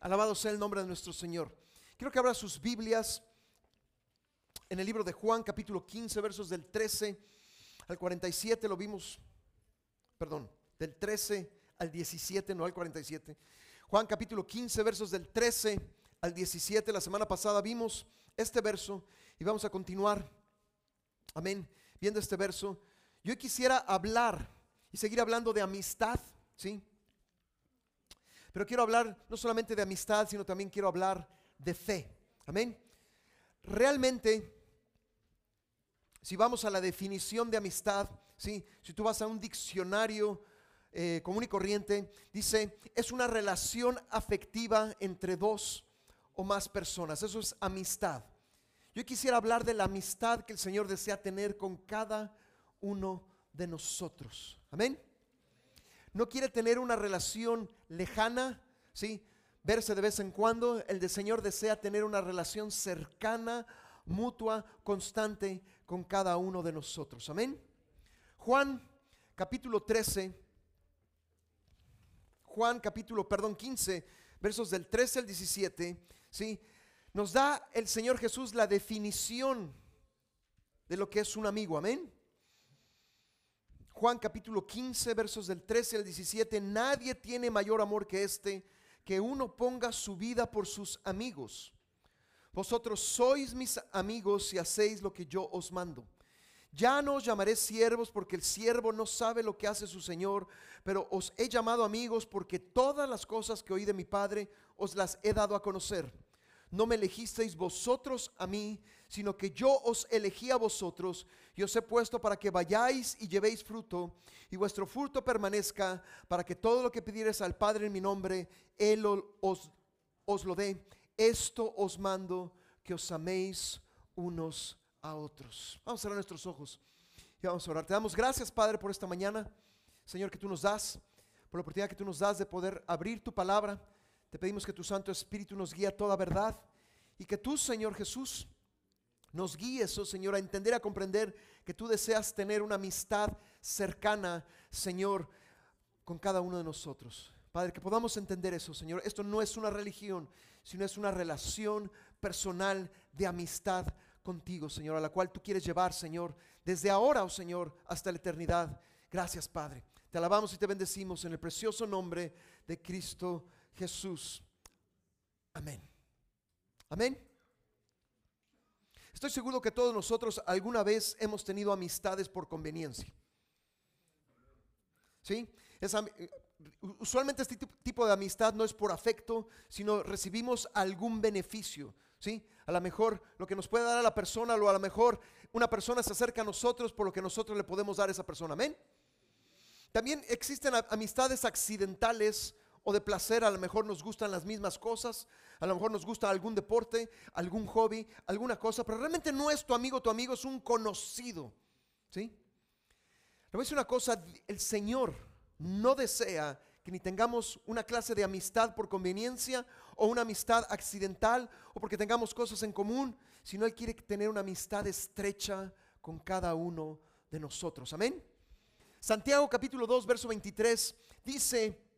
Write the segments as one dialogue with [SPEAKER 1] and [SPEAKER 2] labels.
[SPEAKER 1] Alabado sea el nombre de nuestro Señor. Quiero que abra sus Biblias en el libro de Juan, capítulo 15, versos del 13 al 47. Lo vimos, perdón, del 13 al 17, no al 47. Juan, capítulo 15, versos del 13 al 17. La semana pasada vimos este verso y vamos a continuar. Amén. Viendo este verso. Yo quisiera hablar y seguir hablando de amistad, ¿sí? Pero quiero hablar no solamente de amistad, sino también quiero hablar de fe. Amén. Realmente, si vamos a la definición de amistad, ¿sí? si tú vas a un diccionario eh, común y corriente, dice, es una relación afectiva entre dos o más personas. Eso es amistad. Yo quisiera hablar de la amistad que el Señor desea tener con cada uno de nosotros. Amén no quiere tener una relación lejana, ¿sí? Verse de vez en cuando. El de Señor desea tener una relación cercana, mutua, constante con cada uno de nosotros. Amén. Juan capítulo 13, Juan capítulo, perdón, 15, versos del 13 al 17, ¿sí? Nos da el Señor Jesús la definición de lo que es un amigo. Amén. Juan capítulo 15, versos del 13 al 17, nadie tiene mayor amor que este, que uno ponga su vida por sus amigos. Vosotros sois mis amigos si hacéis lo que yo os mando. Ya no os llamaré siervos porque el siervo no sabe lo que hace su Señor, pero os he llamado amigos porque todas las cosas que oí de mi Padre os las he dado a conocer no me elegisteis vosotros a mí, sino que yo os elegí a vosotros y os he puesto para que vayáis y llevéis fruto y vuestro fruto permanezca, para que todo lo que pidieres al Padre en mi nombre, Él os, lo dé. Esto os mando, que os améis unos a otros. Vamos a cerrar nuestros ojos y vamos a orar. Te damos gracias, Padre, por esta mañana, Señor, que tú nos das, por la oportunidad que tú nos das de poder abrir tu palabra te pedimos que tu Santo Espíritu nos guíe a toda verdad y que tú, Señor Jesús, nos guíes, oh Señor, a entender, a comprender que tú deseas tener una amistad cercana, Señor, con cada uno de nosotros. Padre, que podamos entender eso, Señor. Esto no es una religión, sino es una relación personal de amistad contigo, Señor, a la cual tú quieres llevar, Señor, desde ahora, oh Señor, hasta la eternidad. Gracias, Padre. Te alabamos y te bendecimos en el precioso nombre de Cristo Jesús. Amén. Amén. Estoy seguro que todos nosotros alguna vez hemos tenido amistades por conveniencia. ¿Sí? usualmente este tipo de amistad no es por afecto, sino recibimos algún beneficio. ¿Sí? A lo mejor lo que nos puede dar a la persona, o a lo mejor una persona se acerca a nosotros por lo que nosotros le podemos dar a esa persona. Amén. También existen amistades accidentales o de placer, a lo mejor nos gustan las mismas cosas, a lo mejor nos gusta algún deporte, algún hobby, alguna cosa, pero realmente no es tu amigo, tu amigo es un conocido. ¿Sí? Le voy a decir una cosa, el Señor no desea que ni tengamos una clase de amistad por conveniencia o una amistad accidental o porque tengamos cosas en común, sino Él quiere tener una amistad estrecha con cada uno de nosotros. Amén. Santiago capítulo 2, verso 23 dice,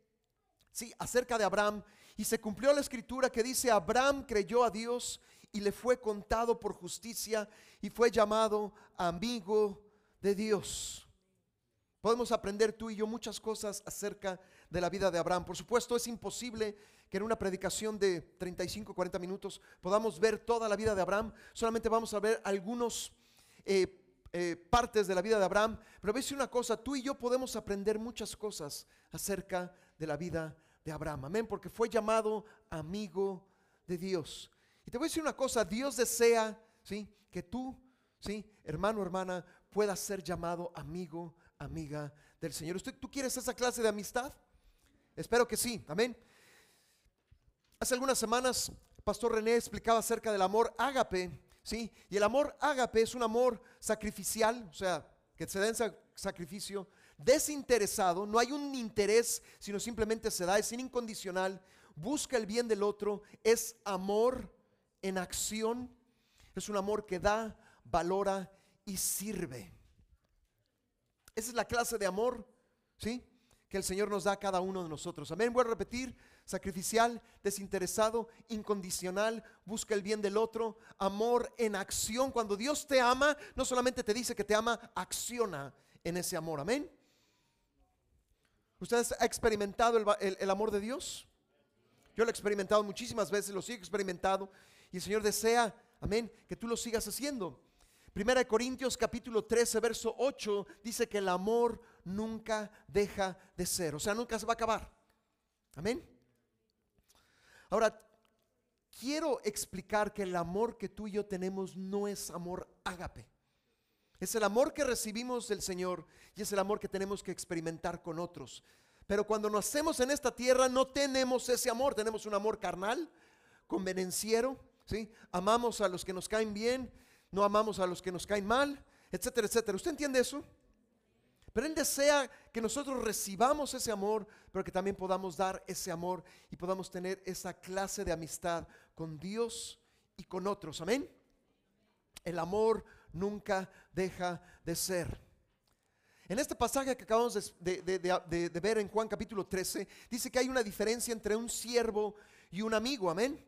[SPEAKER 1] sí, acerca de Abraham. Y se cumplió la escritura que dice, Abraham creyó a Dios y le fue contado por justicia y fue llamado amigo de Dios. Podemos aprender tú y yo muchas cosas acerca de la vida de Abraham. Por supuesto, es imposible que en una predicación de 35, 40 minutos podamos ver toda la vida de Abraham. Solamente vamos a ver algunos eh, eh, partes de la vida de Abraham. Pero ves una cosa, tú y yo podemos aprender muchas cosas acerca de la vida de Abraham. Amén, porque fue llamado amigo de Dios. Y te voy a decir una cosa, Dios desea, ¿sí? Que tú, ¿sí? Hermano, hermana, puedas ser llamado amigo, amiga del Señor. ¿Usted, ¿Tú quieres esa clase de amistad? Espero que sí, amén. Hace algunas semanas, Pastor René explicaba acerca del amor ágape ¿sí? Y el amor ágape es un amor sacrificial, o sea, que se da en sacrificio, desinteresado, no hay un interés, sino simplemente se da, es incondicional, busca el bien del otro, es amor en acción, es un amor que da, valora y sirve. Esa es la clase de amor, ¿sí? Que el Señor nos da a cada uno de nosotros. Amén. Voy a repetir, sacrificial, desinteresado, incondicional, busca el bien del otro, amor en acción. Cuando Dios te ama, no solamente te dice que te ama, acciona en ese amor. Amén. ¿Ustedes han experimentado el, amor de Dios? Yo lo he experimentado muchísimas veces, lo sigo experimentando y el Señor desea, amén, que tú lo sigas haciendo. Primera de Corintios capítulo 13, verso 8 dice que el amor nunca deja de ser, o sea, nunca se va a acabar. Amén. Ahora, quiero explicar que el amor que tú y yo tenemos no es amor ágape. Es el amor que recibimos del Señor y es el amor que tenemos que experimentar con otros. Pero cuando nacemos en esta tierra no tenemos ese amor, tenemos un amor carnal, convenenciero, ¿sí? Amamos a los que nos caen bien, no amamos a los que nos caen mal, etcétera, etcétera. ¿Usted entiende eso? Pero Él desea que nosotros recibamos ese amor, pero que también podamos dar ese amor y podamos tener esa clase de amistad con Dios y con otros. Amén. El amor nunca deja de ser. En este pasaje que acabamos de, ver en Juan capítulo 13, dice que hay una diferencia entre un siervo y un amigo. Amén.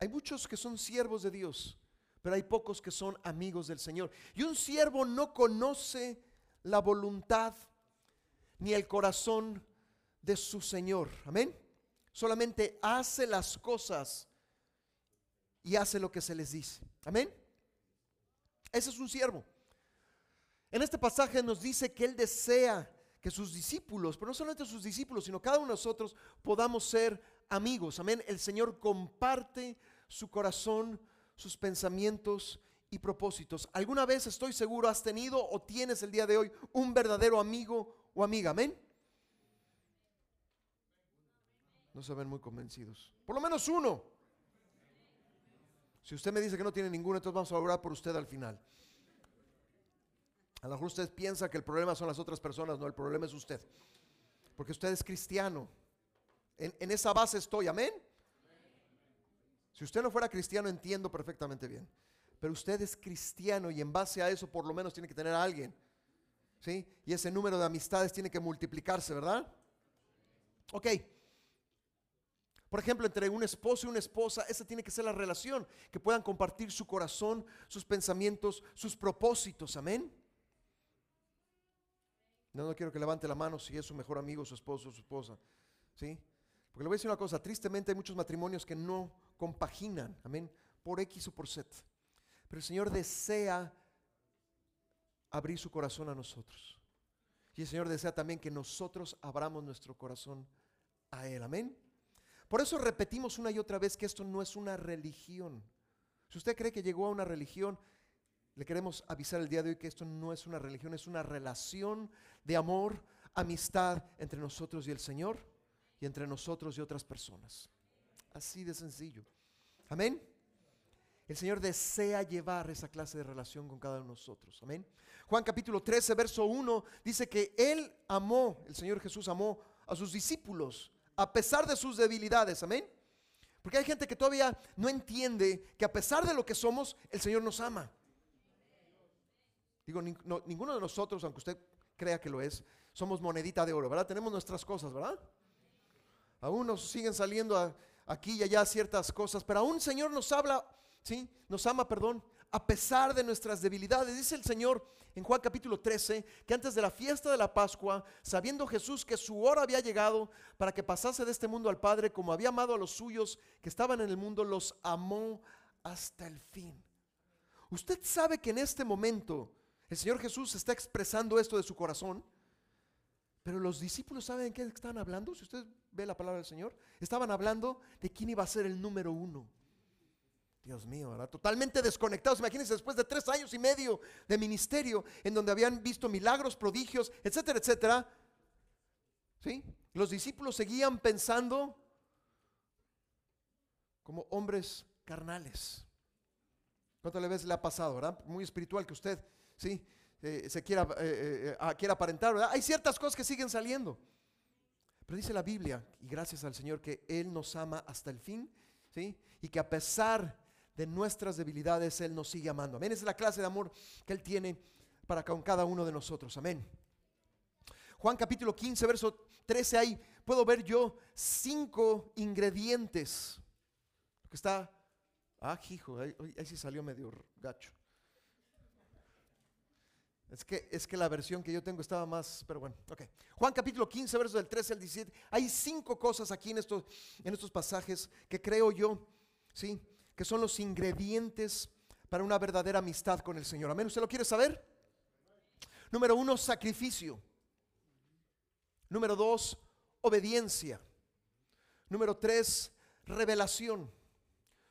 [SPEAKER 1] Hay muchos que son siervos de Dios, pero hay pocos que son amigos del Señor. Y un siervo no conoce la voluntad ni el corazón de su Señor. Amén. Solamente hace las cosas y hace lo que se les dice. Amén. Ese es un siervo. En este pasaje nos dice que Él desea que sus discípulos, pero no solamente sus discípulos, sino cada uno de nosotros podamos ser amigos. Amén. El Señor comparte su corazón, sus pensamientos y propósitos. ¿Alguna vez estoy seguro has tenido o tienes el día de hoy un verdadero amigo o amiga? Amén. No se ven muy convencidos. Por lo menos uno. Si usted me dice que no tiene ninguno, entonces vamos a orar por usted al final. A lo mejor usted piensa que el problema son las otras personas, no, el problema es usted. Porque usted es cristiano. En, en esa base estoy, amén. Si usted no fuera cristiano, entiendo perfectamente bien pero usted es cristiano y en base a eso por lo menos tiene que tener a alguien. ¿Sí? Y ese número de amistades tiene que multiplicarse, ¿verdad? Ok. Por ejemplo, entre un esposo y una esposa, esa tiene que ser la relación, que puedan compartir su corazón, sus pensamientos, sus propósitos. Amén. No, no quiero que levante la mano si es su mejor amigo, su esposo, su esposa. ¿Sí? Porque le voy a decir una cosa, tristemente hay muchos matrimonios que no compaginan, amén, por X o por Z. Pero el Señor desea abrir su corazón a nosotros. Y el Señor desea también que nosotros abramos nuestro corazón a Él. Amén. Por eso repetimos una y otra vez que esto no es una religión. Si usted cree que llegó a una religión, le queremos avisar el día de hoy que esto no es una religión, es una relación de amor, amistad entre nosotros y el Señor y entre nosotros y otras personas. Así de sencillo. Amén. El Señor desea llevar esa clase de relación con cada uno de nosotros. Amén. Juan capítulo 13, verso 1 dice que Él amó, el Señor Jesús amó a sus discípulos a pesar de sus debilidades. Amén. Porque hay gente que todavía no entiende que a pesar de lo que somos, el Señor nos ama. Digo, ninguno de nosotros, aunque usted crea que lo es, somos monedita de oro, ¿verdad? Tenemos nuestras cosas, ¿verdad? Aún nos siguen saliendo aquí y allá ciertas cosas, pero aún el Señor nos habla ¿sí? Nos ama, perdón, a pesar de nuestras debilidades. Dice el Señor en Juan capítulo 13 que antes de la fiesta de la Pascua, sabiendo Jesús que su hora había llegado para que pasase de este mundo al Padre, como había amado a los suyos que estaban en el mundo, los amó hasta el fin. Usted sabe que en este momento el Señor Jesús está expresando esto de su corazón, pero los discípulos saben de qué están hablando. Si usted ve la palabra del Señor, estaban hablando de quién iba a ser el número uno. Dios mío, ¿verdad? Totalmente desconectados. Imagínense, después de tres años y medio de ministerio, en donde habían visto milagros, prodigios, etcétera, etcétera. ¿Sí? Los discípulos seguían pensando como hombres carnales. ¿Cuántas veces le ha pasado, verdad? Muy espiritual que usted, ¿sí? Eh, se quiera, eh, eh, quiera aparentar, ¿verdad? Hay ciertas cosas que siguen saliendo. Pero dice la Biblia, y gracias al Señor, que Él nos ama hasta el fin, ¿sí? Y que a pesar de nuestras debilidades, Él nos sigue amando. Amén. Esa es la clase de amor que Él tiene para con cada uno de nosotros. Amén. Juan capítulo 15, verso 13, hay puedo ver yo cinco ingredientes. Está, ah, hijo, ahí, ahí sí salió medio gacho. Es que, es que la versión que yo tengo estaba más, pero bueno, ok. Juan capítulo 15, versos del 13 al 17. Hay cinco cosas aquí en estos, en estos pasajes que creo yo, ¿sí? Que son los ingredientes para una verdadera amistad con el Señor. Amén. ¿Usted lo quiere saber? Número uno, sacrificio. Número dos, obediencia. Número tres, revelación.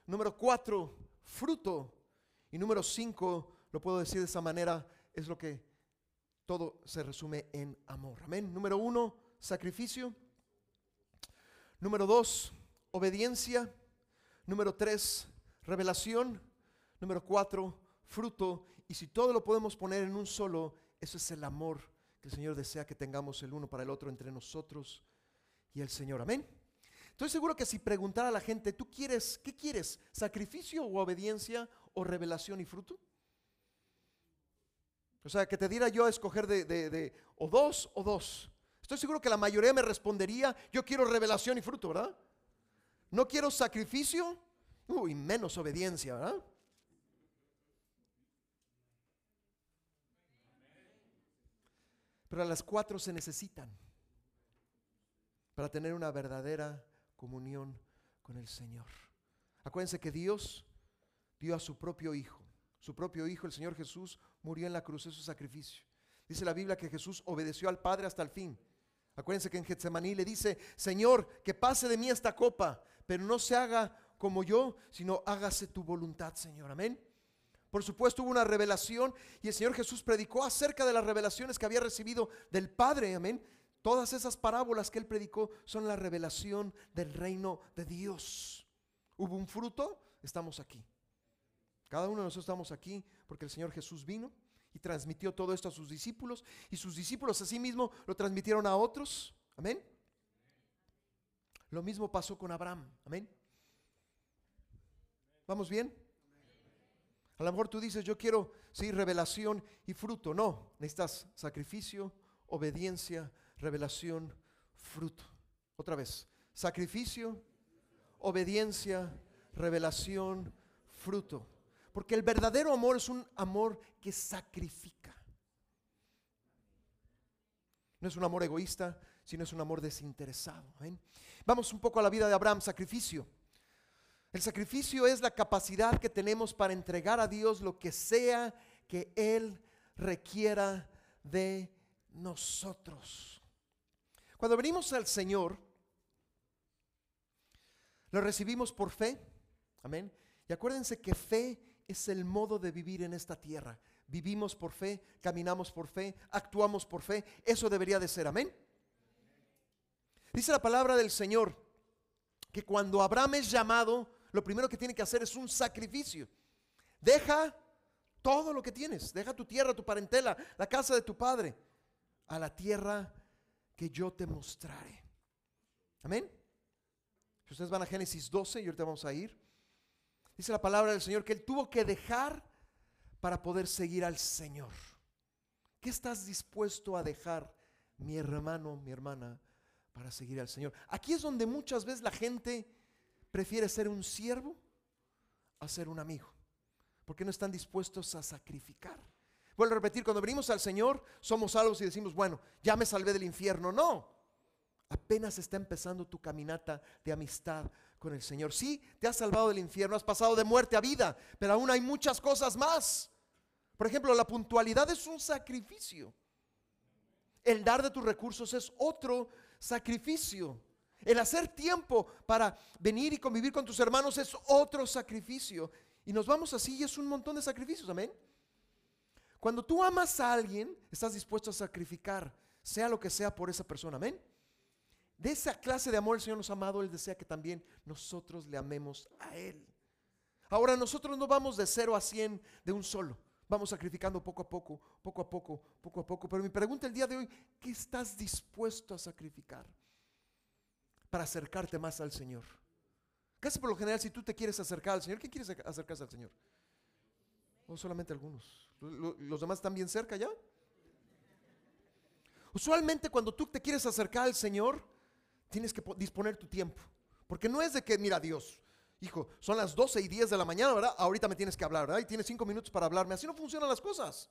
[SPEAKER 1] Número cuatro, fruto. Y número cinco, lo puedo decir de esa manera, es lo que todo se resume en amor. Amén. Número uno, sacrificio. Número dos, obediencia. Número tres, revelación. Número cuatro, fruto. Y si todo lo podemos poner en un solo, eso es el amor que el Señor desea que tengamos el uno para el otro entre nosotros y el Señor. Amén. Estoy seguro que si preguntara a la gente, ¿tú quieres, qué quieres? ¿Sacrificio o obediencia o revelación y fruto? O sea, que te diera yo a escoger de, o dos o dos. Estoy seguro que la mayoría me respondería, yo quiero revelación y fruto, ¿verdad? No quiero sacrificio, y menos obediencia, ¿verdad? Pero a las cuatro se necesitan para tener una verdadera comunión con el Señor. Acuérdense que Dios dio a su propio Hijo. Su propio Hijo, el Señor Jesús, murió en la cruz, es su sacrificio. Dice la Biblia que Jesús obedeció al Padre hasta el fin. Acuérdense que en Getsemaní le dice, Señor, que pase de mí esta copa, pero no se haga como yo, sino hágase tu voluntad, Señor. Amén. Por supuesto hubo una revelación y el Señor Jesús predicó acerca de las revelaciones que había recibido del Padre. Amén. Todas esas parábolas que él predicó son la revelación del reino de Dios. ¿Hubo un fruto? Estamos aquí. Cada uno de nosotros estamos aquí porque el Señor Jesús vino y transmitió todo esto a sus discípulos y sus discípulos asimismo lo transmitieron a otros. Amén. Lo mismo pasó con Abraham. Amén. ¿Vamos bien? A lo mejor tú dices, yo quiero, sí, revelación y fruto. No, necesitas sacrificio, obediencia, revelación, fruto. Otra vez, sacrificio, obediencia, revelación, fruto. Porque el verdadero amor es un amor que sacrifica. No es un amor egoísta, sino es un amor desinteresado. Vamos un poco a la vida de Abraham, sacrificio. El sacrificio es la capacidad que tenemos para entregar a Dios lo que sea que Él requiera de nosotros. Cuando venimos al Señor, lo recibimos por fe. Amén. Y acuérdense que fe es el modo de vivir en esta tierra. Vivimos por fe, caminamos por fe, actuamos por fe. Eso debería de ser, amén. Dice la palabra del Señor que cuando Abraham es llamado, lo primero que tiene que hacer es un sacrificio. Deja todo lo que tienes, deja tu tierra, tu parentela, la casa de tu padre, a la tierra que yo te mostraré. Amén. Si ustedes van a Génesis 12 y ahorita vamos a ir. Dice la palabra del Señor que Él tuvo que dejar para poder seguir al Señor. ¿Qué estás dispuesto a dejar, mi hermano, mi hermana, para seguir al Señor? Aquí es donde muchas veces la gente prefiere ser un siervo a ser un amigo. Porque no están dispuestos a sacrificar. Vuelvo a repetir, cuando venimos al Señor, somos salvos y decimos, bueno, ya me salvé del infierno. No, apenas está empezando tu caminata de amistad con el Señor. Sí, te has salvado del infierno, has pasado de muerte a vida, pero aún hay muchas cosas más. Por ejemplo, la puntualidad es un sacrificio. El dar de tus recursos es otro sacrificio. El hacer tiempo para venir y convivir con tus hermanos es otro sacrificio. Y nos vamos así y es un montón de sacrificios, amén. Cuando tú amas a alguien, estás dispuesto a sacrificar, sea lo que sea por esa persona, amén. De esa clase de amor el Señor nos ha amado, Él desea que también nosotros le amemos a Él. Ahora nosotros no vamos de cero a cien de un solo. Vamos sacrificando poco a poco, poco a poco, poco a poco. Pero mi pregunta el día de hoy, ¿qué estás dispuesto a sacrificar para acercarte más al Señor? Casi por lo general, si tú te quieres acercar al Señor, ¿qué quieres acercarse al Señor? O solamente algunos. ¿Los demás están bien cerca ya? Usualmente cuando tú te quieres acercar al Señor, tienes que disponer tu tiempo. Porque no es de que, mira Dios, hijo, son las 12 y 10 de la mañana, ¿verdad? Ahorita me tienes que hablar, ¿verdad? Y tienes 5 minutos para hablarme. Así no funcionan las cosas.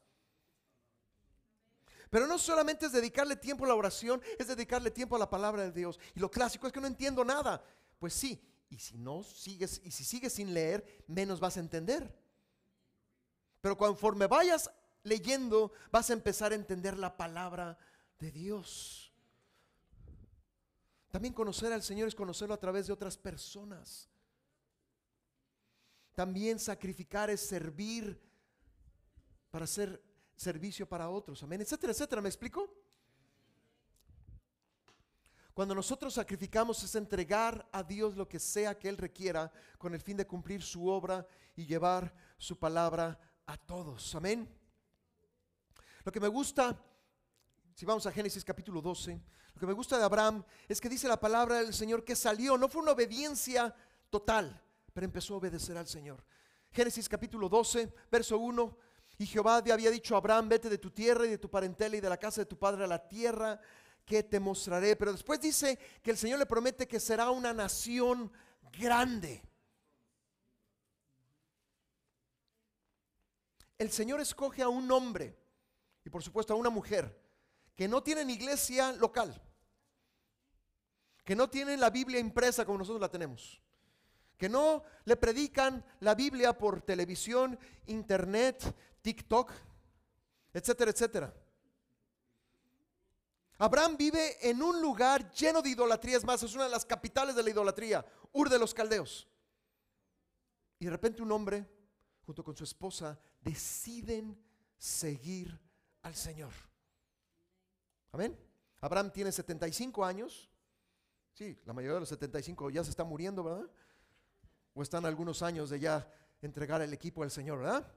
[SPEAKER 1] Pero no solamente es dedicarle tiempo a la oración, es dedicarle tiempo a la palabra de Dios. Y lo clásico es que no entiendo nada. Pues sí, y si no sigues, y si sigues sin leer, menos vas a entender. Pero conforme vayas leyendo, vas a empezar a entender la palabra de Dios. También conocer al Señor es conocerlo a través de otras personas. También sacrificar es servir para hacer servicio para otros. Amén, etcétera, etcétera. ¿Me explico? Cuando nosotros sacrificamos es entregar a Dios lo que sea que Él requiera con el fin de cumplir su obra y llevar su palabra a todos. Amén. Lo que me gusta, si vamos a Génesis capítulo 12, lo que me gusta de Abraham es que dice la palabra del Señor que salió, no fue una obediencia total, pero empezó a obedecer al Señor. Génesis capítulo 12, verso 1. Y Jehová había dicho a Abraham, vete de tu tierra y de tu parentela y de la casa de tu padre a la tierra que te mostraré. Pero después dice que el Señor le promete que será una nación grande. El Señor escoge a un hombre y por supuesto a una mujer que no tienen iglesia local, que no tienen la Biblia impresa como nosotros la tenemos, que no le predican la Biblia por televisión, internet, TikTok, etcétera, etcétera. Abraham vive en un lugar lleno de idolatría, es más, es una de las capitales de la idolatría, Ur de los Caldeos. Y de repente un hombre, junto con su esposa, deciden seguir al Señor. Amén. Abraham tiene 75 años. Sí, la mayoría de los 75 ya se está muriendo, ¿verdad? O están algunos años de ya entregar el equipo al Señor, ¿verdad?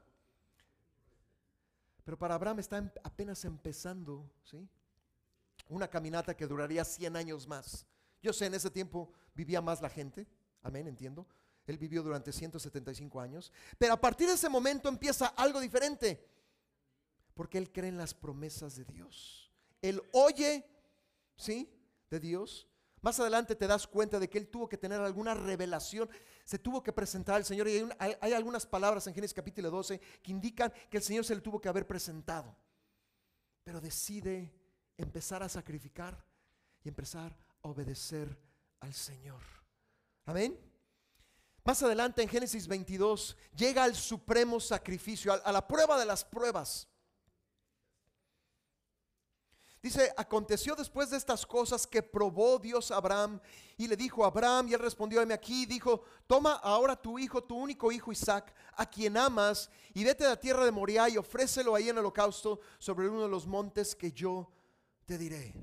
[SPEAKER 1] Pero para Abraham está apenas empezando, ¿sí? una caminata que duraría 100 años más. Yo sé, en ese tiempo vivía más la gente, amén, entiendo. Él vivió durante 175 años, pero a partir de ese momento empieza algo diferente, porque él cree en las promesas de Dios. Él oye, ¿sí? De Dios. Más adelante te das cuenta de que él tuvo que tener alguna revelación, se tuvo que presentar al Señor y hay, algunas palabras en Génesis capítulo 12 que indican que el Señor se le tuvo que haber presentado. Pero decide empezar a sacrificar y empezar a obedecer al Señor. Amén. Más adelante en Génesis 22 llega al supremo sacrificio, a, la prueba de las pruebas. Dice, aconteció después de estas cosas que probó Dios a Abraham y le dijo a Abraham, y él respondió, heme aquí, dijo, toma ahora tu hijo, tu único hijo Isaac, a quien amas, y vete a la tierra de Moriah y ofrécelo ahí en el holocausto sobre uno de los montes que yo te diré.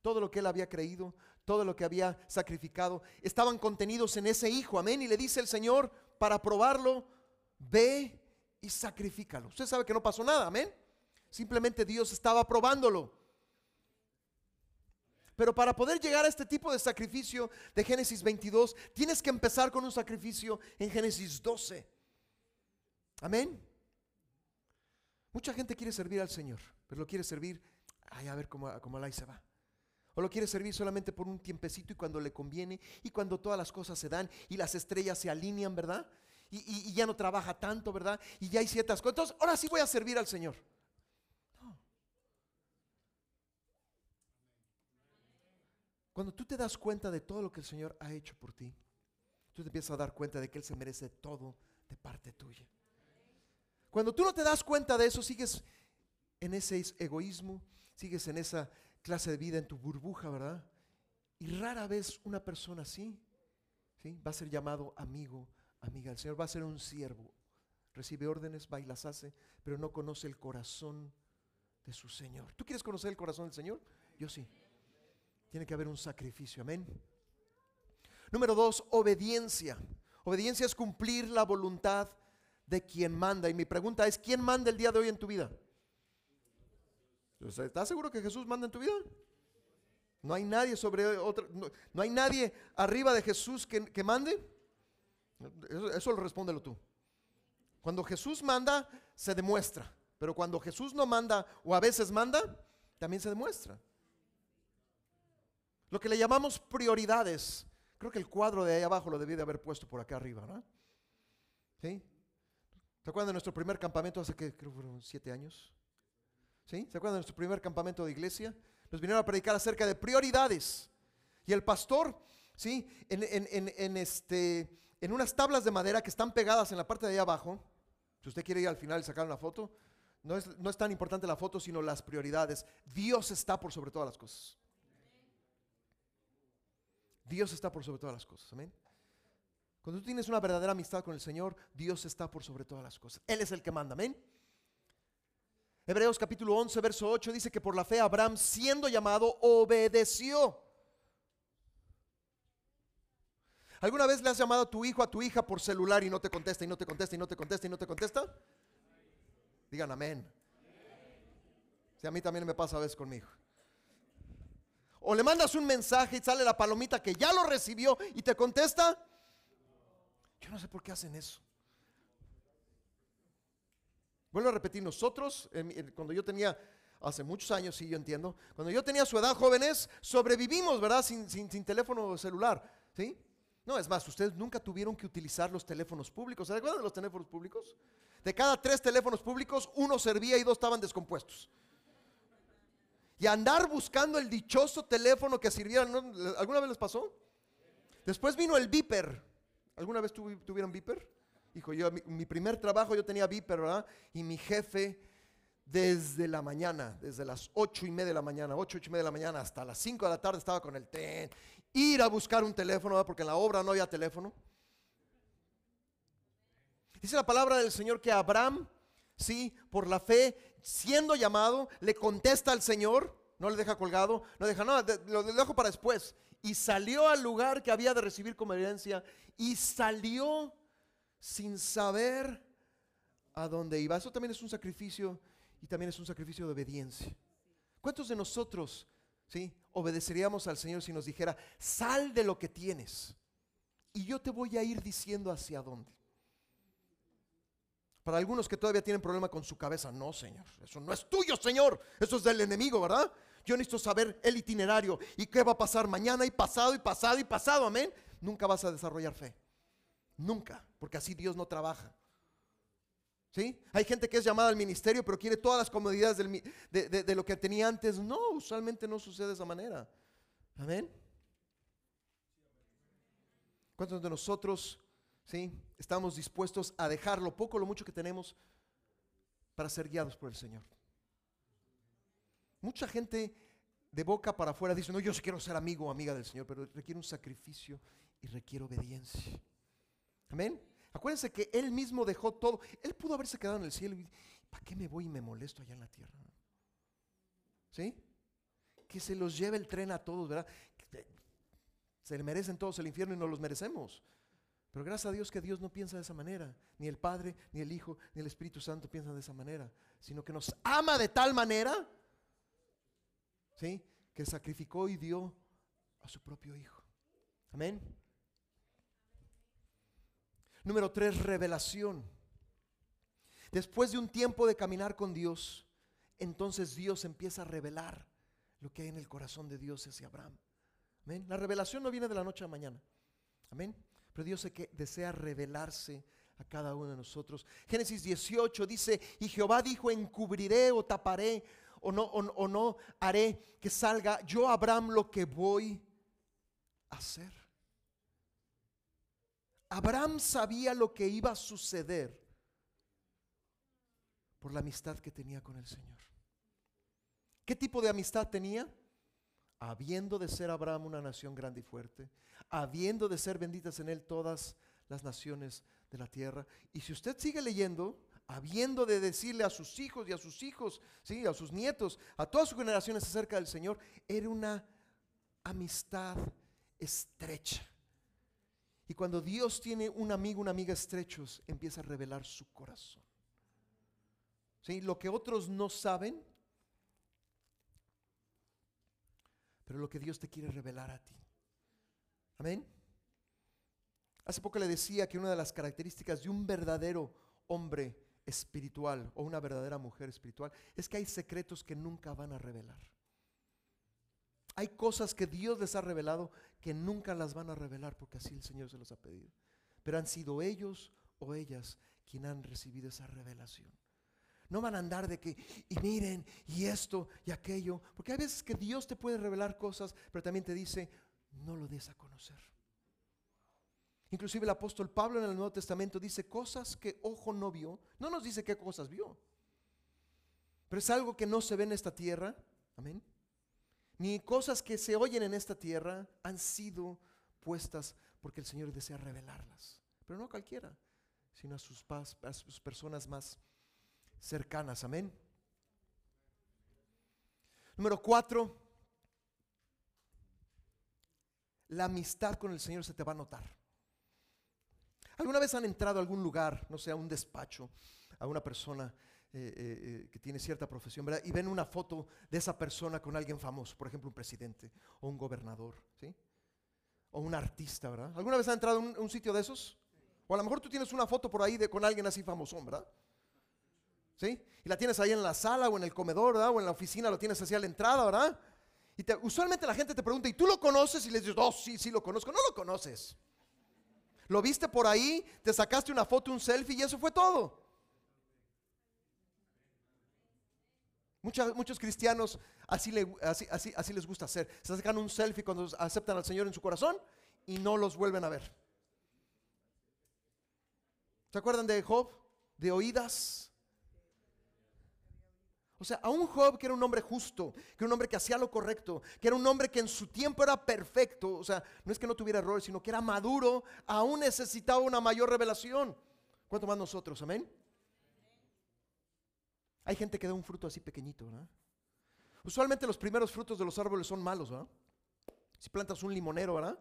[SPEAKER 1] Todo lo que él había creído, todo lo que había sacrificado, estaban contenidos en ese hijo, amén. Y le dice el Señor, para probarlo, ve y sacrifícalo. Usted sabe que no pasó nada, amén. Simplemente Dios estaba probándolo. Pero para poder llegar a este tipo de sacrificio de Génesis 22, tienes que empezar con un sacrificio en Génesis 12. Amén. Mucha gente quiere servir al Señor pero lo quiere servir, ay, a ver cómo, cómo la se va. O lo quiere servir solamente por un tiempecito y cuando le conviene y cuando todas las cosas se dan y las estrellas se alinean, ¿verdad? Y, ya no trabaja tanto, ¿verdad? Y ya hay ciertas cosas. Entonces, ahora sí voy a servir al Señor. Cuando tú te das cuenta de todo lo que el Señor ha hecho por ti, tú te empiezas a dar cuenta de que Él se merece todo de parte tuya. Cuando tú no te das cuenta de eso, sigues en ese egoísmo, sigues en esa clase de vida, en tu burbuja, ¿verdad? Y rara vez una persona así, ¿sí? Va a ser llamado amigo, amiga del Señor, va a ser un siervo. Recibe órdenes, va y las hace, pero no conoce el corazón de su Señor. ¿Tú quieres conocer el corazón del Señor? Yo sí. Tiene que haber un sacrificio, amén. Número dos, obediencia. Obediencia es cumplir la voluntad de quien manda. Y mi pregunta es, ¿quién manda el día de hoy en tu vida? ¿Estás seguro que Jesús manda en tu vida? No hay nadie sobre otra, no, hay nadie arriba de Jesús que, mande. Eso, eso lo respóndelo tú. Cuando Jesús manda, se demuestra. Pero cuando Jesús no manda o a veces manda, también se demuestra. Lo que le llamamos prioridades. Creo que el cuadro de ahí abajo lo debí de haber puesto por acá arriba, ¿no? ¿Sí? ¿Se acuerdan de nuestro primer campamento hace que creo fueron siete años? ¿Sí? ¿Se acuerdan de nuestro primer campamento de iglesia? Nos vinieron a predicar acerca de prioridades. Y el pastor, ¿sí? En, este, en unas tablas de madera que están pegadas en la parte de ahí abajo, si usted quiere ir al final y sacar una foto, no es, no es tan importante la foto, sino las prioridades. Dios está por sobre todas las cosas. Dios está por sobre todas las cosas. Amén. Cuando tú tienes una verdadera amistad con el Señor, Dios está por sobre todas las cosas. Él es el que manda. Amén. Hebreos capítulo 11, verso 8 dice que por la fe Abraham, siendo llamado, obedeció. ¿Alguna vez le has llamado a tu hijo, a tu hija por celular y no te contesta y no te contesta y no te contesta y no te contesta? Digan amén. Si a mí también me pasa a veces conmigo. O le mandas un mensaje y sale la palomita que ya lo recibió y te contesta. Yo no sé por qué hacen eso. Vuelvo a repetir, nosotros, cuando yo tenía, hace muchos años, sí, yo entiendo, cuando yo tenía su edad, jóvenes, sobrevivimos, ¿verdad? Sin, sin, teléfono celular, ¿sí? No, es más, ustedes nunca tuvieron que utilizar los teléfonos públicos. ¿Se acuerdan de los teléfonos públicos? De cada tres teléfonos públicos, uno servía y dos estaban descompuestos. Y andar buscando el dichoso teléfono que sirviera, ¿alguna vez les pasó? Después vino el Viper. ¿Alguna vez tuvieron Viper? Hijo, yo, mi, primer trabajo yo tenía Viper, ¿verdad? Y mi jefe, desde la mañana, desde las ocho y media de la mañana, ocho, y media de la mañana, hasta las cinco de la tarde estaba con el ten. Ir a buscar un teléfono, ¿verdad? Porque en la obra no había teléfono. Dice la palabra del Señor que Abraham, sí, por la fe, siendo llamado, le contesta al Señor, no le deja colgado, no deja nada, lo dejo para después. Y salió al lugar que había de recibir como herencia y salió sin saber a dónde iba. Eso también es un sacrificio y también es un sacrificio de obediencia. ¿Cuántos de nosotros, sí, obedeceríamos al Señor si nos dijera, sal de lo que tienes y yo te voy a ir diciendo hacia dónde? Para algunos que todavía tienen problema con su cabeza, no, Señor, eso no es tuyo, Señor, eso es del enemigo, ¿verdad? Yo necesito saber el itinerario y qué va a pasar mañana y pasado y pasado y pasado, amén. Nunca vas a desarrollar fe. Nunca, porque así Dios no trabaja. ¿Sí? Hay gente que es llamada al ministerio, pero quiere todas las comodidades de, lo que tenía antes. No, usualmente no sucede de esa manera. Amén. ¿Cuántos de nosotros, sí, estamos dispuestos a dejar lo poco lo mucho que tenemos para ser guiados por el Señor? Mucha gente de boca para afuera dice, no, yo quiero ser amigo o amiga del Señor, pero requiere un sacrificio y requiere obediencia. Amén. Acuérdense que Él mismo dejó todo. Él pudo haberse quedado en el cielo y ¿para qué me voy y me molesto allá en la tierra? ¿Sí? Que se los lleve el tren a todos, ¿verdad? Se le merecen todos el infierno y no los merecemos. Pero gracias a Dios que Dios no piensa de esa manera. Ni el Padre, ni el Hijo, ni el Espíritu Santo piensan de esa manera. Sino que nos ama de tal manera, ¿sí? Que sacrificó y dio a su propio Hijo. Amén. Número tres, revelación. Después de un tiempo de caminar con Dios, entonces Dios empieza a revelar lo que hay en el corazón de Dios hacia Abraham. Amén. La revelación no viene de la noche a mañana. Amén. Pero Dios desea revelarse a cada uno de nosotros. Génesis 18 dice, y Jehová dijo, encubriré o taparé o no, o no haré que salga yo Abraham lo que voy a hacer. Abraham sabía lo que iba a suceder por la amistad que tenía con el Señor. ¿Qué tipo de amistad tenía? Habiendo de ser Abraham una nación grande y fuerte, habiendo de ser benditas en él todas las naciones de la tierra. Y si usted sigue leyendo, habiendo de decirle a sus hijos y a sus hijos, ¿sí? a sus nietos, a todas sus generaciones acerca del Señor, era una amistad estrecha. Y cuando Dios tiene un amigo, una amiga estrechos, empieza a revelar su corazón. ¿Sí? Lo que otros no saben, pero lo que Dios te quiere revelar a ti. Amén. Hace poco le decía que una de las características de un verdadero hombre espiritual o una verdadera mujer espiritual es que hay secretos que nunca van a revelar. Hay cosas que Dios les ha revelado que nunca las van a revelar porque así el Señor se los ha pedido. Pero han sido ellos o ellas quienes han recibido esa revelación. No van a andar de que, y miren, y esto y aquello. Porque hay veces que Dios te puede revelar cosas, pero también te dice, no lo des a conocer. Inclusive el apóstol Pablo en el Nuevo Testamento dice cosas que ojo no vio. No nos dice qué cosas vio. Pero es algo que no se ve en esta tierra. Amén. Ni cosas que se oyen en esta tierra han sido puestas porque el Señor desea revelarlas. Pero no a cualquiera, sino a sus, a sus personas más cercanas. Amén. Número cuatro, la amistad con el Señor se te va a notar. ¿Alguna vez han entrado a algún lugar, no sé, a un despacho, a una persona eh, eh, eh, que tiene cierta profesión, ¿verdad? Y ven una foto de esa persona con alguien famoso, por ejemplo, un presidente o un gobernador, ¿sí? O un artista, ¿verdad? ¿Alguna vez han entrado a un, sitio de esos? O a lo mejor tú tienes una foto por ahí de con alguien así famoso, ¿verdad? ¿Sí? Y la tienes ahí en la sala o en el comedor, ¿verdad? O en la oficina, lo tienes así a la entrada, ¿verdad? Y usualmente la gente te pregunta, ¿y tú lo conoces? Y les dices, oh, sí, sí lo conozco. No lo conoces. Lo viste por ahí, te sacaste una foto, un selfie y eso fue todo. muchos cristianos así, así, les gusta hacer. Se sacan un selfie cuando aceptan al Señor en su corazón y no los vuelven a ver. ¿Se acuerdan de Job? De oídas. O sea, a un Job que era un hombre justo, que era un hombre que hacía lo correcto, que era un hombre que en su tiempo era perfecto, o sea, no es que no tuviera errores, sino que era maduro, aún necesitaba una mayor revelación. ¿Cuánto más nosotros? Amén. Hay gente que da un fruto así pequeñito, ¿verdad? Usualmente los primeros frutos de los árboles son malos, ¿verdad? Si plantas un limonero, ¿verdad?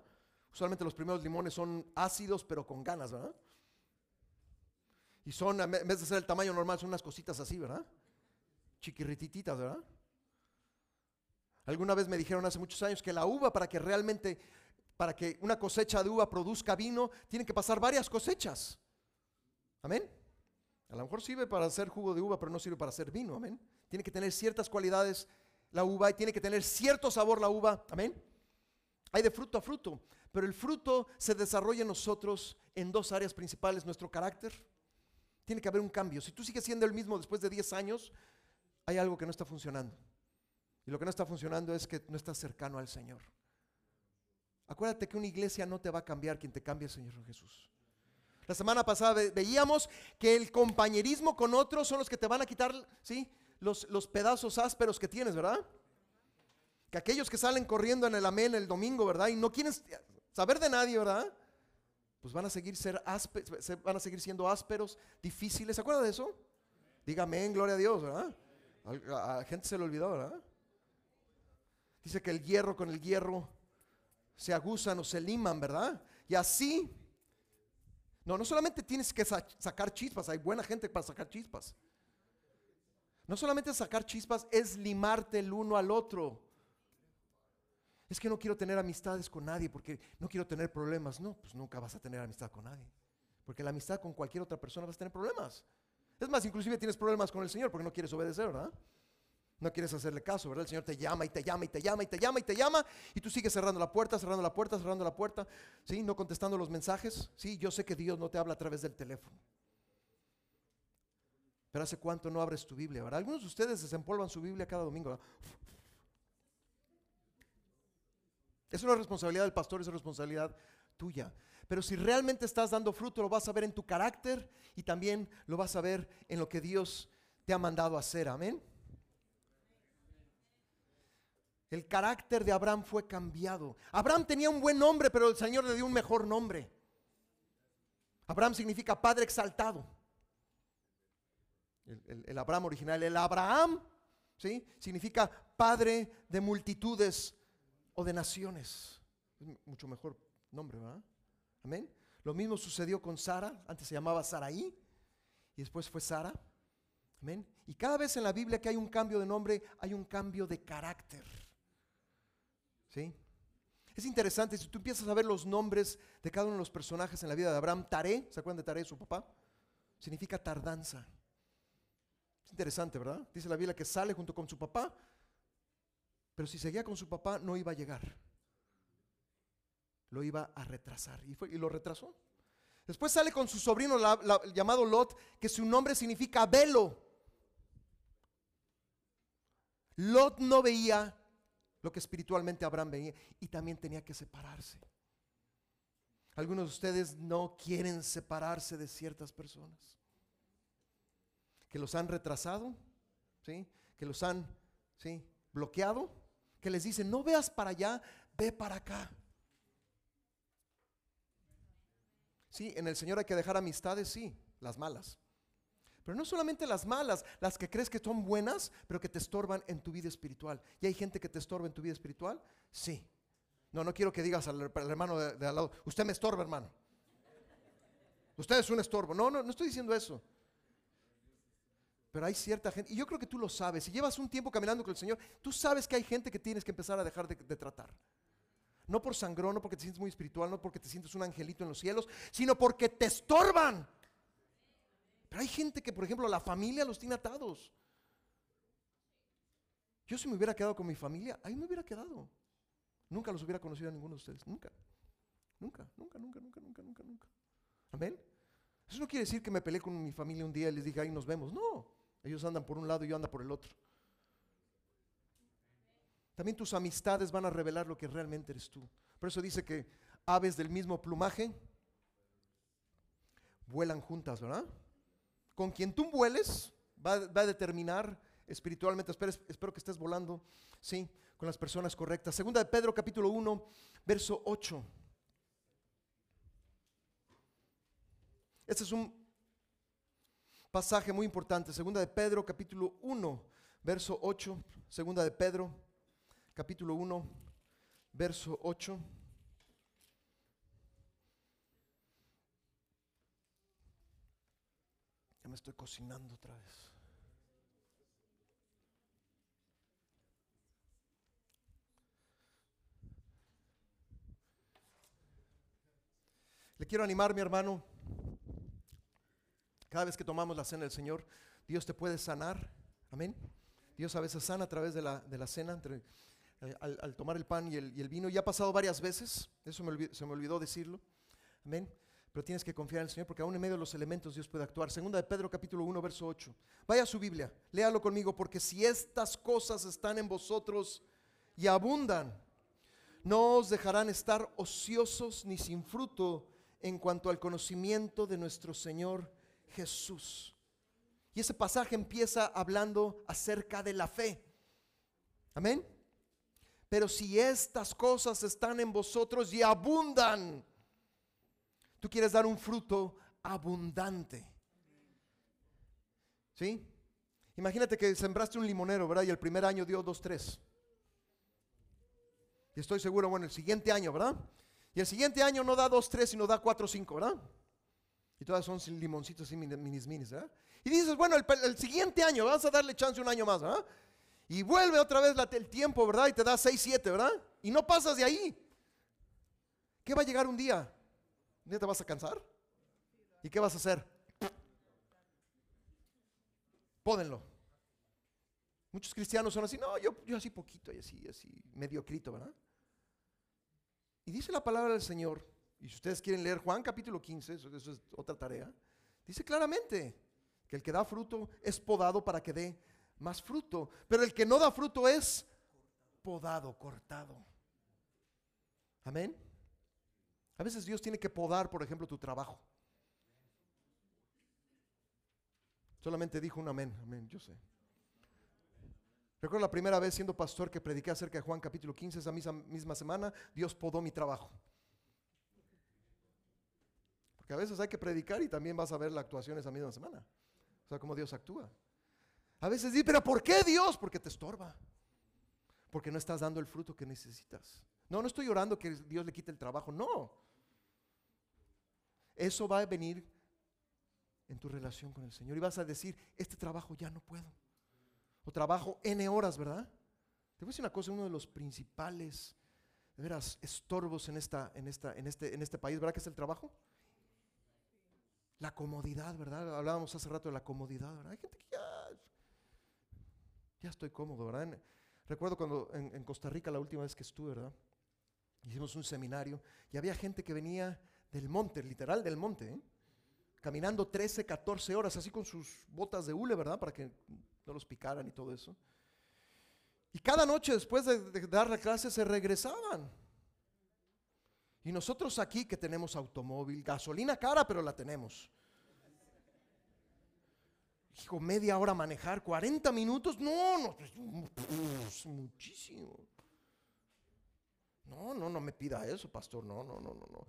[SPEAKER 1] Usualmente los primeros limones son ácidos, pero con ganas, ¿verdad? Y son, en vez de ser el tamaño normal, son unas cositas así, ¿verdad? Chiquirritititas, ¿verdad? Alguna vez me dijeron hace muchos años que la uva, para que realmente, para que una cosecha de uva produzca vino, tiene que pasar varias cosechas. Amén. A lo mejor sirve para hacer jugo de uva, pero no sirve para hacer vino, amén. Tiene que tener ciertas cualidades la uva y tiene que tener cierto sabor la uva, amén. Hay de fruto a fruto, pero el fruto se desarrolla en nosotros en dos áreas principales, nuestro carácter. Tiene que haber un cambio. Si tú sigues siendo el mismo después de 10 años, hay algo que no está funcionando. Y lo que no está funcionando es que no estás cercano al Señor. Acuérdate que una iglesia no te va a cambiar quien te cambia el Señor Jesús. La semana pasada veíamos que el compañerismo con otros son los que te van a quitar, ¿sí? Los, los pedazos ásperos que tienes, ¿verdad? Que aquellos que salen corriendo en el amén el domingo, ¿verdad? Y no quieren saber de nadie, ¿verdad? Pues van a seguir, ser van a seguir siendo ásperos, difíciles. ¿Se acuerda de eso? Dígame, gloria a Dios, ¿verdad? A, la gente se le olvidó, ¿verdad? Dice que el hierro con el hierro se aguzan o se liman, ¿verdad? Y así no, no solamente tienes que sacar chispas, hay buena gente para sacar chispas. No solamente sacar chispas es limarte el uno al otro. Es que no quiero tener amistades con nadie porque no quiero tener problemas. No, pues nunca vas a tener amistad con nadie. Porque la amistad con cualquier otra persona vas a tener problemas. Es más, inclusive tienes problemas con el Señor porque no quieres obedecer, ¿verdad? No quieres hacerle caso, ¿verdad? El Señor te llama y te llama y te llama y te llama y te llama y tú sigues cerrando la puerta, cerrando la puerta, cerrando la puerta, ¿sí? No contestando los mensajes, ¿sí? Yo sé que Dios no te habla a través del teléfono. Pero ¿hace cuánto no abres tu Biblia? ¿verdad? Algunos de ustedes desempolvan su Biblia cada domingo. Es una responsabilidad del pastor, es una responsabilidad tuya. Pero si realmente estás dando fruto, lo vas a ver en tu carácter y también lo vas a ver en lo que Dios te ha mandado a hacer. Amén. El carácter de Abraham fue cambiado. Abraham tenía un buen nombre, pero el Señor le dio un mejor nombre. Abraham significa padre exaltado. El, Abraham original, el Abraham, ¿sí? Significa padre de multitudes o de naciones. mucho mejor nombre, ¿verdad? Amén. Lo mismo sucedió con Sara, antes se llamaba Saraí y después fue Sara. Amén. Y cada vez en la Biblia que hay un cambio de nombre, hay un cambio de carácter. ¿Sí? Es interesante, si tú empiezas a ver los nombres de cada uno de los personajes en la vida de Abraham, Taré, ¿se acuerdan de Taré, su papá? Significa tardanza. Es interesante, ¿verdad? Dice la Biblia que sale junto con su papá Pero si seguía con su papá, no iba a llegar. Lo iba a retrasar. Y, fue, y lo retrasó. Después sale con su sobrino llamado Lot, que su nombre significa velo. Lot no veía lo que espiritualmente Abraham veía y también tenía que separarse. Algunos de ustedes no quieren separarse de ciertas personas que los han retrasado, ¿sí? que los han ¿sí? bloqueado, que les dicen, no veas para allá, ve para acá. Sí, en el Señor hay que dejar amistades, sí, las malas. Pero no solamente las malas, las que crees que son buenas, pero que te estorban en tu vida espiritual. ¿Y hay gente que te estorba en tu vida espiritual? Sí. No, no quiero que digas al, hermano de, al lado, usted me estorba, hermano. Usted es un estorbo. No, no, no estoy diciendo eso. Pero hay cierta gente, y yo creo que tú lo sabes, si llevas un tiempo caminando con el Señor, tú sabes que hay gente que tienes que empezar a dejar de, tratar. No por sangrón, no porque te sientes muy espiritual, no porque te sientes un angelito en los cielos, sino porque te estorban. Pero hay gente que, por ejemplo, la familia los tiene atados. Yo si me hubiera quedado con mi familia, ahí me hubiera quedado. Nunca los hubiera conocido a ninguno de ustedes. Nunca. Nunca, nunca, nunca, nunca, nunca, nunca, nunca. Amén. Eso no quiere decir que me peleé con mi familia un día y les dije, ahí nos vemos. No. Ellos andan por un lado y yo ando por el otro. También tus amistades van a revelar lo que realmente eres tú. Por eso dice que aves del mismo plumaje vuelan juntas, ¿verdad? con quien tú vueles va, a determinar espiritualmente, espero, que estés volando, sí, con las personas correctas. Segunda de Pedro capítulo 1, verso 8. Este es un pasaje muy importante. Segunda de Pedro capítulo 1, verso 8. Segunda de Pedro capítulo 1, verso 8. Ya me estoy cocinando otra vez. Le quiero animar, mi hermano. Cada vez que tomamos la cena del Señor, Dios te puede sanar. Amén. Dios a veces sana a través de la, de la cena, entre, eh, al, tomar el pan y el, y vino. Ya ha pasado varias veces, eso se me olvidó decirlo. Amén pero tienes que confiar en el Señor porque aún en medio de los elementos Dios puede actuar. Segunda de Pedro capítulo 1 verso 8. Vaya a su Biblia, léalo conmigo porque si estas cosas están en vosotros y abundan, no os dejarán estar ociosos ni sin fruto en cuanto al conocimiento de nuestro Señor Jesús. Y ese pasaje empieza hablando acerca de la fe. Amén. Pero si estas cosas están en vosotros y abundan, Tú quieres dar un fruto abundante. ¿Sí? Imagínate que sembraste un limonero, ¿verdad? Y el primer año dio dos, tres. Y estoy seguro, bueno, el siguiente año, ¿verdad? Y el siguiente año no da dos, tres, sino da cuatro, cinco, ¿verdad? Y todas son limoncitos y minis, minis, ¿verdad? Y dices, bueno, el, siguiente año vas a darle chance un año más, ¿verdad? Y vuelve otra vez el tiempo, ¿verdad? Y te da seis, siete, ¿verdad? Y no pasas de ahí. ¿Qué va a llegar un día? ¿Un te vas a cansar? ¿Y qué vas a hacer? Pódenlo. Muchos cristianos son así, no, yo, yo así poquito, y así, así, mediocrito, ¿verdad? Y dice la palabra del Señor, y si ustedes quieren leer Juan capítulo 15, eso, eso es otra tarea, dice claramente que el que da fruto es podado para que dé más fruto, pero el que no da fruto es podado, cortado. Amén. A veces Dios tiene que podar, por ejemplo, tu trabajo. Solamente dijo un amén, amén, yo sé. Recuerdo la primera vez siendo pastor que prediqué acerca de Juan capítulo 15, esa misma, misma semana, Dios podó mi trabajo. Porque a veces hay que predicar y también vas a ver la actuación esa misma semana. O sea, cómo Dios actúa. A veces dices, pero ¿por qué Dios? Porque te estorba. Porque no estás dando el fruto que necesitas. No, no estoy orando que Dios le quite el trabajo, no. Eso va a venir en tu relación con el Señor y vas a decir, este trabajo ya no puedo. O trabajo N horas, ¿verdad? Te voy a decir una cosa, uno de los principales, de veras, estorbos en, esta, en, esta, en, este, en este país, ¿verdad que es el trabajo? La comodidad, ¿verdad? Hablábamos hace rato de la comodidad, ¿verdad? Hay gente que ya, estoy cómodo, ¿verdad? Recuerdo cuando en, en Costa Rica la última vez que estuve, ¿verdad? Hicimos un seminario y había gente que venía del monte, literal del monte, ¿eh? caminando 13, 14 horas, así con sus botas de hule, ¿verdad? Para que no los picaran y todo eso. Y cada noche después de, de dar la clase se regresaban. Y nosotros aquí que tenemos automóvil, gasolina cara, pero la tenemos. Hijo, media hora manejar, 40 minutos, no, no, pues, muchísimo. No, no, no me pida eso, pastor, no, no, no, no, no.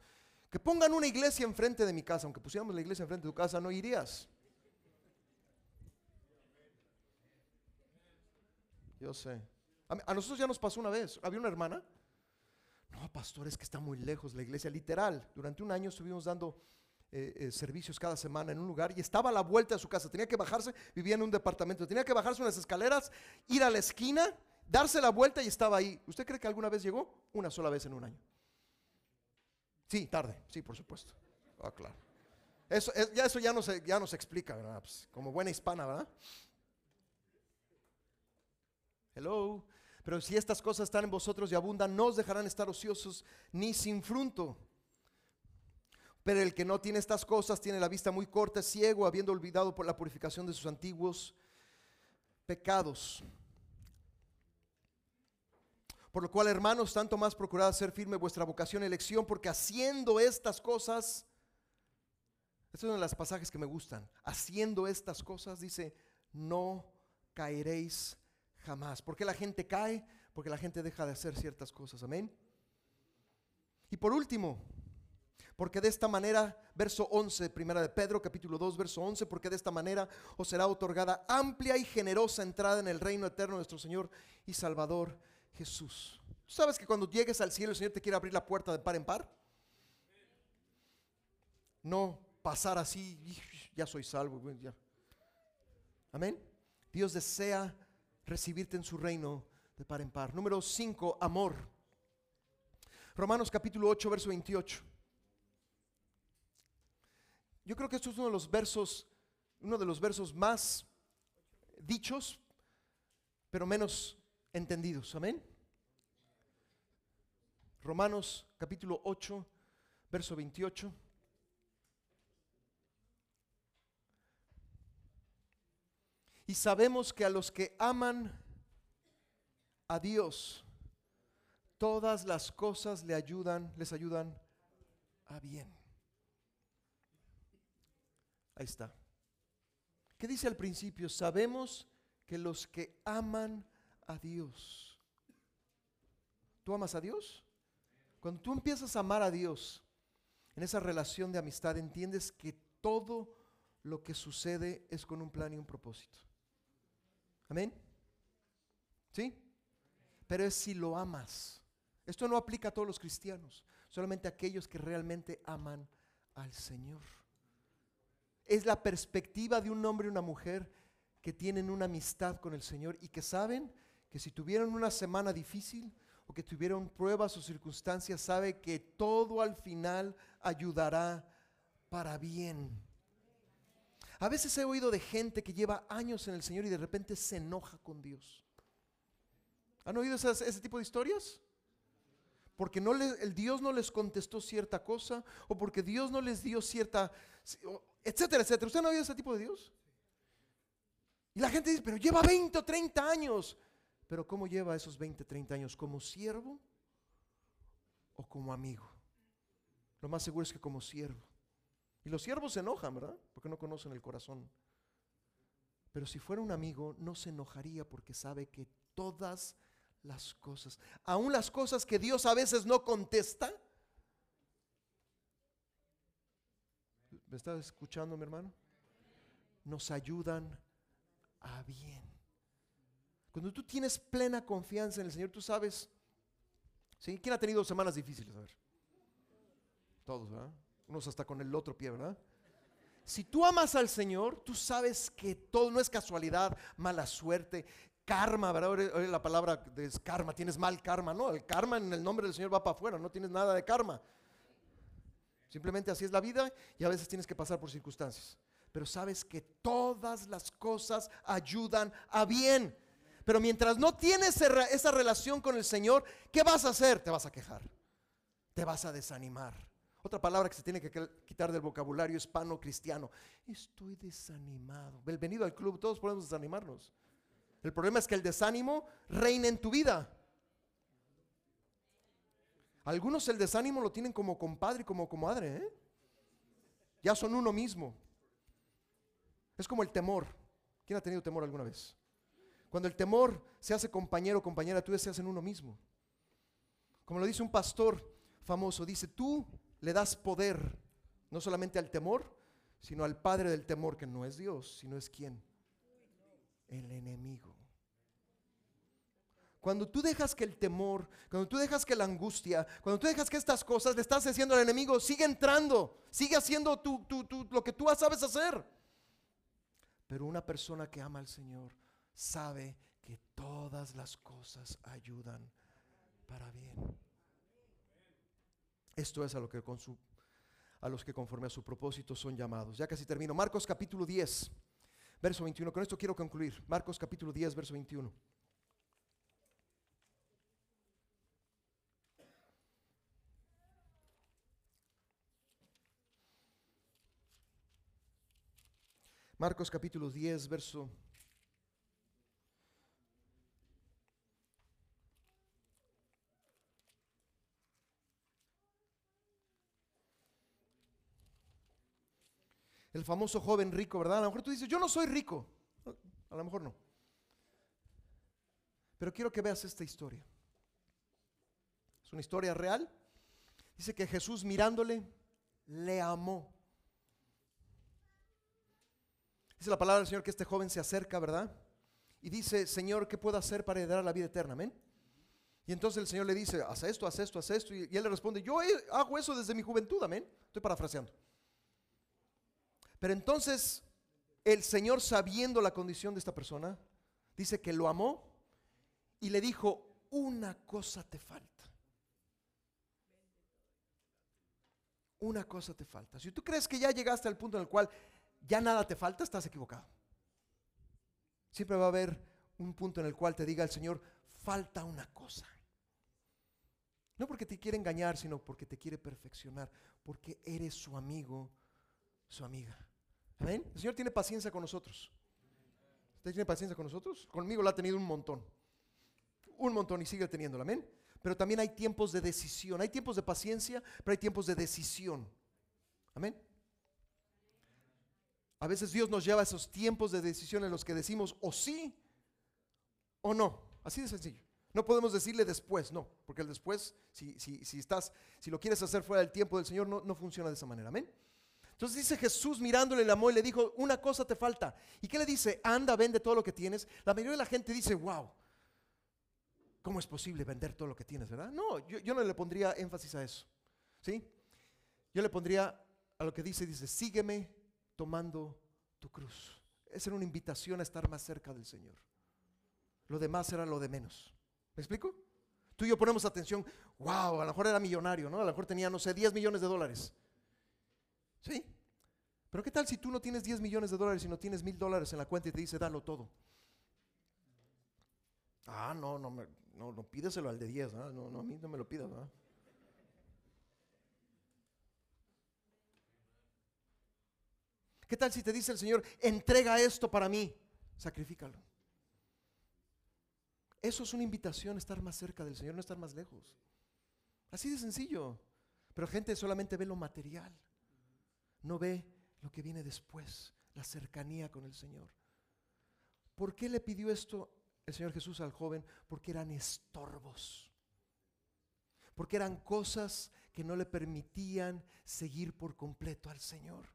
[SPEAKER 1] Que pongan una iglesia enfrente de mi casa, aunque pusiéramos la iglesia enfrente de tu casa, no irías. Yo sé. A, nosotros ya nos pasó una vez. Había una hermana. No, pastor, es que está muy lejos la iglesia. Literal, durante un año estuvimos dando eh, eh, servicios cada semana en un lugar y estaba a la vuelta de su casa. Tenía que bajarse, vivía en un departamento. Tenía que bajarse unas escaleras, ir a la esquina, darse la vuelta y estaba ahí. ¿Usted cree que alguna vez llegó? Una sola vez en un año. Sí, tarde, sí, por supuesto. Ah, claro. Eso, ya, eso ya no se, ya explica, ¿verdad? Pues, como buena hispana, ¿verdad? Hello. Pero si estas cosas están en vosotros y abundan, no os dejarán estar ociosos ni sin fruto. Pero el que no tiene estas cosas tiene la vista muy corta, ciego, habiendo olvidado por la purificación de sus antiguos pecados. Por lo cual, hermanos, tanto más procurad ser firme vuestra vocación y elección, porque haciendo estas cosas, esta es una de las pasajes que me gustan, haciendo estas cosas, dice, no caeréis Jamás. ¿Por qué la gente cae? Porque la gente deja de hacer ciertas cosas. Amén. Y por último, porque de esta manera, verso 11, primera de Pedro, capítulo 2, verso 11, porque de esta manera os será otorgada amplia y generosa entrada en el reino eterno de nuestro Señor y Salvador Jesús. sabes que cuando llegues al cielo el Señor te quiere abrir la puerta de par en par? No pasar así, ya soy salvo. Amén. Dios desea recibirte en su reino de par en par. Número 5, amor. Romanos capítulo 8, verso 28. Yo creo que esto es uno de los versos, uno de los versos más dichos, pero menos entendidos. Amén. Romanos capítulo 8, verso 28. Y sabemos que a los que aman a Dios, todas las cosas le ayudan, les ayudan a bien. Ahí está. ¿Qué dice al principio? Sabemos que los que aman a Dios. ¿Tú amas a Dios? Cuando tú empiezas a amar a Dios, en esa relación de amistad, entiendes que todo lo que sucede es con un plan y un propósito. Amén. ¿Sí? Pero es si lo amas. Esto no aplica a todos los cristianos, solamente a aquellos que realmente aman al Señor. Es la perspectiva de un hombre y una mujer que tienen una amistad con el Señor y que saben que si tuvieron una semana difícil o que tuvieron pruebas o circunstancias, sabe que todo al final ayudará para bien. A veces he oído de gente que lleva años en el Señor y de repente se enoja con Dios. ¿Han oído ese tipo de historias? Porque el Dios no les contestó cierta cosa o porque Dios no les dio cierta, etcétera, etcétera. ¿Usted no ha oído ese tipo de Dios? Y la gente dice, pero lleva 20 o 30 años. Pero ¿cómo lleva esos 20, 30 años? ¿Como siervo o como amigo? Lo más seguro es que como siervo. Y los siervos se enojan, ¿verdad? Porque no conocen el corazón. Pero si fuera un amigo, no se enojaría porque sabe que todas las cosas, aun las cosas que Dios a veces no contesta, ¿me estás escuchando, mi hermano? Nos ayudan a bien. Cuando tú tienes plena confianza en el Señor, tú sabes. ¿Quién ha tenido semanas difíciles? A ver. Todos, ¿verdad? unos hasta con el otro pie, ¿verdad? Si tú amas al Señor, tú sabes que todo no es casualidad, mala suerte, karma, ¿verdad? la palabra es karma, tienes mal karma, no, el karma en el nombre del Señor va para afuera, no tienes nada de karma. Simplemente así es la vida y a veces tienes que pasar por circunstancias. Pero sabes que todas las cosas ayudan a bien Pero mientras no tienes esa relación con el Señor, ¿qué vas a hacer? Te vas a quejar. Te vas a desanimar. Otra palabra que se tiene que que- quitar del vocabulario hispano cristiano. Estoy desanimado. Bienvenido al club, todos podemos desanimarnos. El problema es que el desánimo reina en tu vida. Algunos el desánimo lo tienen como compadre y como comadre. ¿eh? Ya son uno mismo. Es como el temor. ¿Quién ha tenido temor alguna vez? Cuando el temor se hace compañero o compañera tuya, se hace en uno mismo. Como lo dice un pastor famoso, dice, tú le das poder no solamente al temor, sino al padre del temor, que no es Dios, sino es quién? El enemigo. Cuando tú dejas que el temor, cuando tú dejas que la angustia, cuando tú dejas que estas cosas le estás diciendo al enemigo, sigue entrando, sigue haciendo tu- lo que tú sabes hacer. Pero una persona que ama al Señor sabe que todas las cosas ayudan para bien. Esto es a lo que a los que conforme a su propósito son llamados. Ya casi termino. Marcos capítulo 10, verso 21. Con esto quiero concluir. Marcos capítulo 10, verso 21. Marcos capítulo 10, verso El famoso joven rico, ¿verdad? A lo mejor tú dices, yo no soy rico. A lo mejor no. Pero quiero que veas esta historia. Es una historia real. Dice que Jesús mirándole, le amó. Dice la palabra del Señor que este joven se acerca, ¿verdad? Y dice, Señor, ¿qué puedo hacer para heredar la vida eterna? Amén. Y entonces el Señor le dice, haz esto, haz esto, haz esto. Y, él le responde, yo hago eso desde mi juventud, amén. Estoy parafraseando. Pero entonces el Señor, sabiendo la condición de esta persona, dice que lo amó y le dijo, una cosa te falta. Una cosa te falta. Si tú crees que ya llegaste al punto en el cual ya nada te falta, estás equivocado. Siempre va a haber un punto en el cual te diga el Señor, falta una cosa. No porque te quiere engañar, sino porque te quiere perfeccionar, porque eres su amigo, su amiga. Amén. El Señor tiene paciencia con nosotros. ¿Usted tiene paciencia con nosotros? Conmigo la ha tenido un montón. Un montón y sigue teniéndola. Amén. Pero también hay tiempos de decisión. Hay tiempos de paciencia, pero hay tiempos de decisión. Amén. A veces Dios nos lleva a esos tiempos de decisión en los que decimos o sí o no. Así de sencillo. No podemos decirle después, no, porque el después, si, si, si estás, si lo quieres hacer fuera del tiempo del Señor, no, no funciona de esa manera. Amén. Entonces dice Jesús mirándole el amor y le dijo, una cosa te falta. ¿Y qué le dice? Anda, vende todo lo que tienes. La mayoría de la gente dice, wow, ¿cómo es posible vender todo lo que tienes, verdad? No, yo, yo no le pondría énfasis a eso. ¿Sí? Yo le pondría a lo que dice, dice, sígueme tomando tu cruz. Esa era una invitación a estar más cerca del Señor. Lo demás era lo de menos. ¿Me explico? Tú y yo ponemos atención, wow, a lo mejor era millonario, ¿no? A lo mejor tenía, no sé, 10 millones de dólares. ¿Sí? Pero ¿qué tal si tú no tienes 10 millones de dólares y no tienes mil dólares en la cuenta y te dice, dalo todo? Ah, no, no, no, no pídeselo al de 10, ¿verdad? no, no, a mí no me lo pidas, ¿verdad? ¿Qué tal si te dice el Señor, entrega esto para mí? Sacrifícalo. Eso es una invitación estar más cerca del Señor, no estar más lejos. Así de sencillo. Pero gente solamente ve lo material, no ve lo que viene después, la cercanía con el Señor. ¿Por qué le pidió esto el Señor Jesús al joven? Porque eran estorbos. Porque eran cosas que no le permitían seguir por completo al Señor.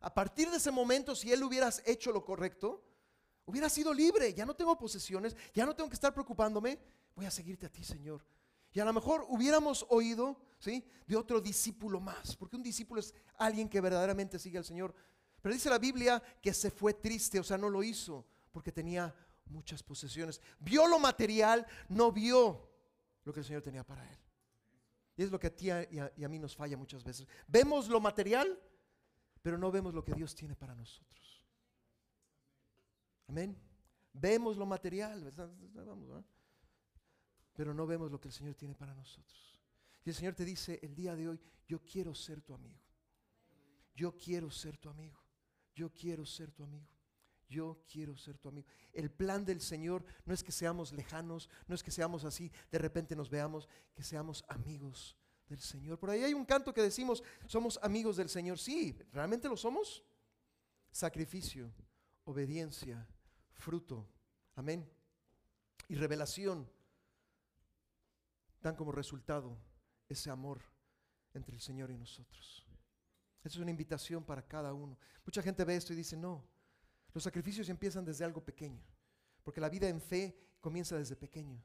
[SPEAKER 1] A partir de ese momento, si él hubieras hecho lo correcto, hubiera sido libre. Ya no tengo posesiones, ya no tengo que estar preocupándome. Voy a seguirte a ti, Señor. Y a lo mejor hubiéramos oído, ¿sí? De otro discípulo más, porque un discípulo es alguien que verdaderamente sigue al Señor. Pero dice la Biblia que se fue triste, o sea, no lo hizo, porque tenía muchas posesiones. Vio lo material, no vio lo que el Señor tenía para él. Y es lo que a ti y a mí nos falla muchas veces. Vemos lo material, pero no vemos lo que Dios tiene para nosotros. Amén. Vemos lo material, pero no vemos lo que el Señor tiene para nosotros. Y el Señor te dice el día de hoy, yo quiero ser tu amigo. Yo quiero ser tu amigo. Yo quiero ser tu amigo. Yo quiero ser tu amigo. El plan del Señor no es que seamos lejanos, no es que seamos así, de repente nos veamos, que seamos amigos del Señor. Por ahí hay un canto que decimos, somos amigos del Señor. Sí, ¿realmente lo somos? Sacrificio, obediencia, fruto. Amén. Y revelación dan como resultado ese amor entre el Señor y nosotros. Esa es una invitación para cada uno. Mucha gente ve esto y dice, no, los sacrificios empiezan desde algo pequeño, porque la vida en fe comienza desde pequeño.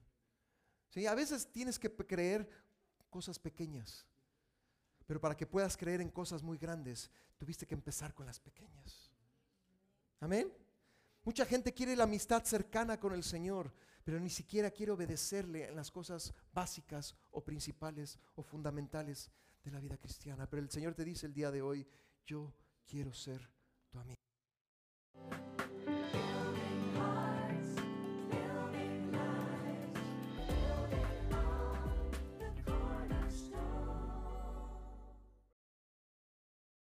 [SPEAKER 1] ¿Sí? A veces tienes que creer cosas pequeñas, pero para que puedas creer en cosas muy grandes, tuviste que empezar con las pequeñas. Amén. Mucha gente quiere la amistad cercana con el Señor, pero ni siquiera quiere obedecerle en las cosas básicas o principales o fundamentales de la vida cristiana. Pero el Señor te dice el día de hoy, yo quiero ser tu amigo.